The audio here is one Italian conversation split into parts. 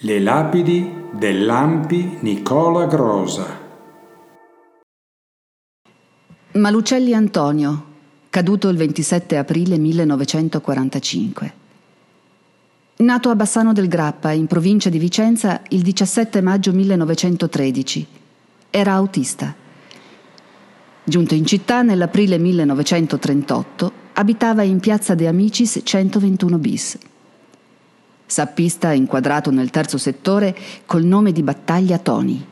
Le lapidi dell'Ampi Nicola Grosa. Malucelli Antonio, caduto il 27 aprile 1945. Nato a Bassano del Grappa, in provincia di Vicenza, il 17 maggio 1913. Era autista. Giunto in città nell'aprile 1938, abitava in piazza De Amicis 121 bis. Sappista inquadrato nel terzo settore col nome di battaglia Toni.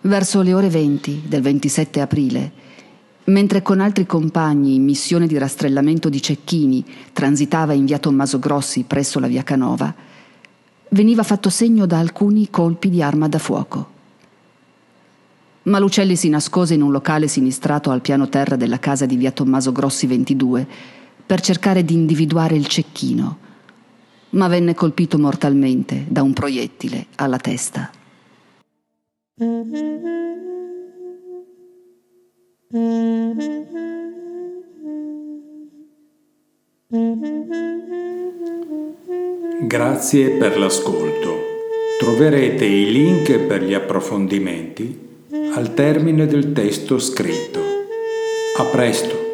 Verso le ore 20 del 27 aprile, mentre con altri compagni in missione di rastrellamento di cecchini transitava in via Tommaso Grossi presso la via Canova, veniva fatto segno da alcuni colpi di arma da fuoco. Malucelli si nascose in un locale sinistrato al piano terra della casa di via Tommaso Grossi 22 per cercare di individuare il cecchino, ma venne colpito mortalmente da un proiettile alla testa. Grazie per l'ascolto. Troverete i link per gli approfondimenti al termine del testo scritto. A presto!